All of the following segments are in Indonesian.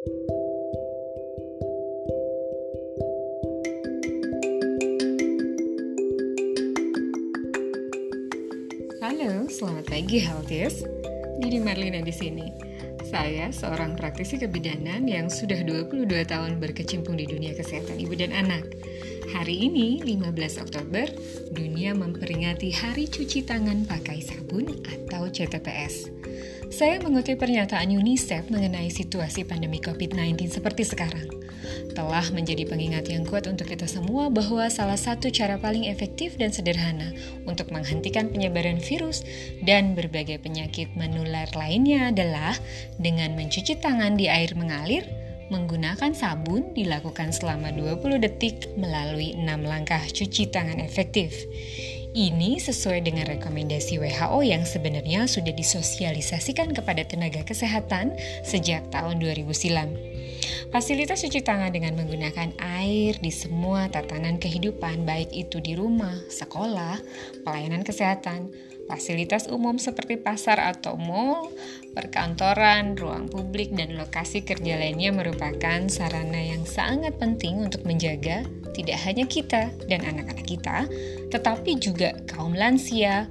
Halo, selamat pagi Healthies. Didi Marlina di sini. Saya seorang praktisi kebidanan yang sudah 22 tahun berkecimpung di dunia kesehatan ibu dan anak. Hari ini, 15 Oktober, dunia memperingati Hari Cuci Tangan Pakai Sabun atau CTPS. Saya mengutip pernyataan UNICEF mengenai situasi pandemi COVID-19 seperti sekarang. Telah menjadi pengingat yang kuat untuk kita semua bahwa salah satu cara paling efektif dan sederhana untuk menghentikan penyebaran virus dan berbagai penyakit menular lainnya adalah dengan mencuci tangan di air mengalir, menggunakan sabun dilakukan selama 20 detik melalui 6 langkah cuci tangan efektif. Ini sesuai dengan rekomendasi WHO yang sebenarnya sudah disosialisasikan kepada tenaga kesehatan sejak tahun 2000 silam. Fasilitas cuci tangan dengan menggunakan air di semua tatanan kehidupan, baik itu di rumah, sekolah, pelayanan kesehatan, fasilitas umum seperti pasar atau mall, perkantoran, ruang publik, dan lokasi kerja lainnya merupakan sarana yang sangat penting untuk menjaga tidak hanya kita dan anak-anak kita, tetapi juga kaum lansia,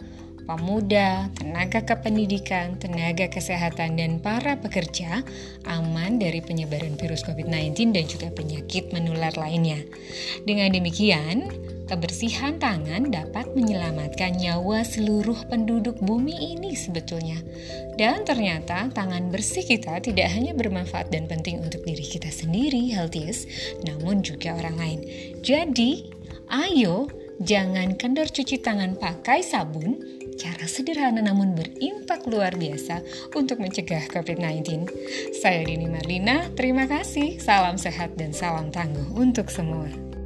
pemuda, tenaga kependidikan, tenaga kesehatan, dan para pekerja aman dari penyebaran virus COVID-19 dan juga penyakit menular lainnya. Dengan demikian, kebersihan tangan dapat menyelamatkan nyawa seluruh penduduk bumi ini sebetulnya. Dan ternyata tangan bersih kita tidak hanya bermanfaat dan penting untuk diri kita sendiri, healthiest, namun juga orang lain. Jadi, ayo jangan kendor cuci tangan pakai sabun, cara sederhana namun berimpak luar biasa untuk mencegah COVID-19. Saya Dini Marlina, terima kasih, salam sehat dan salam tangguh untuk semua.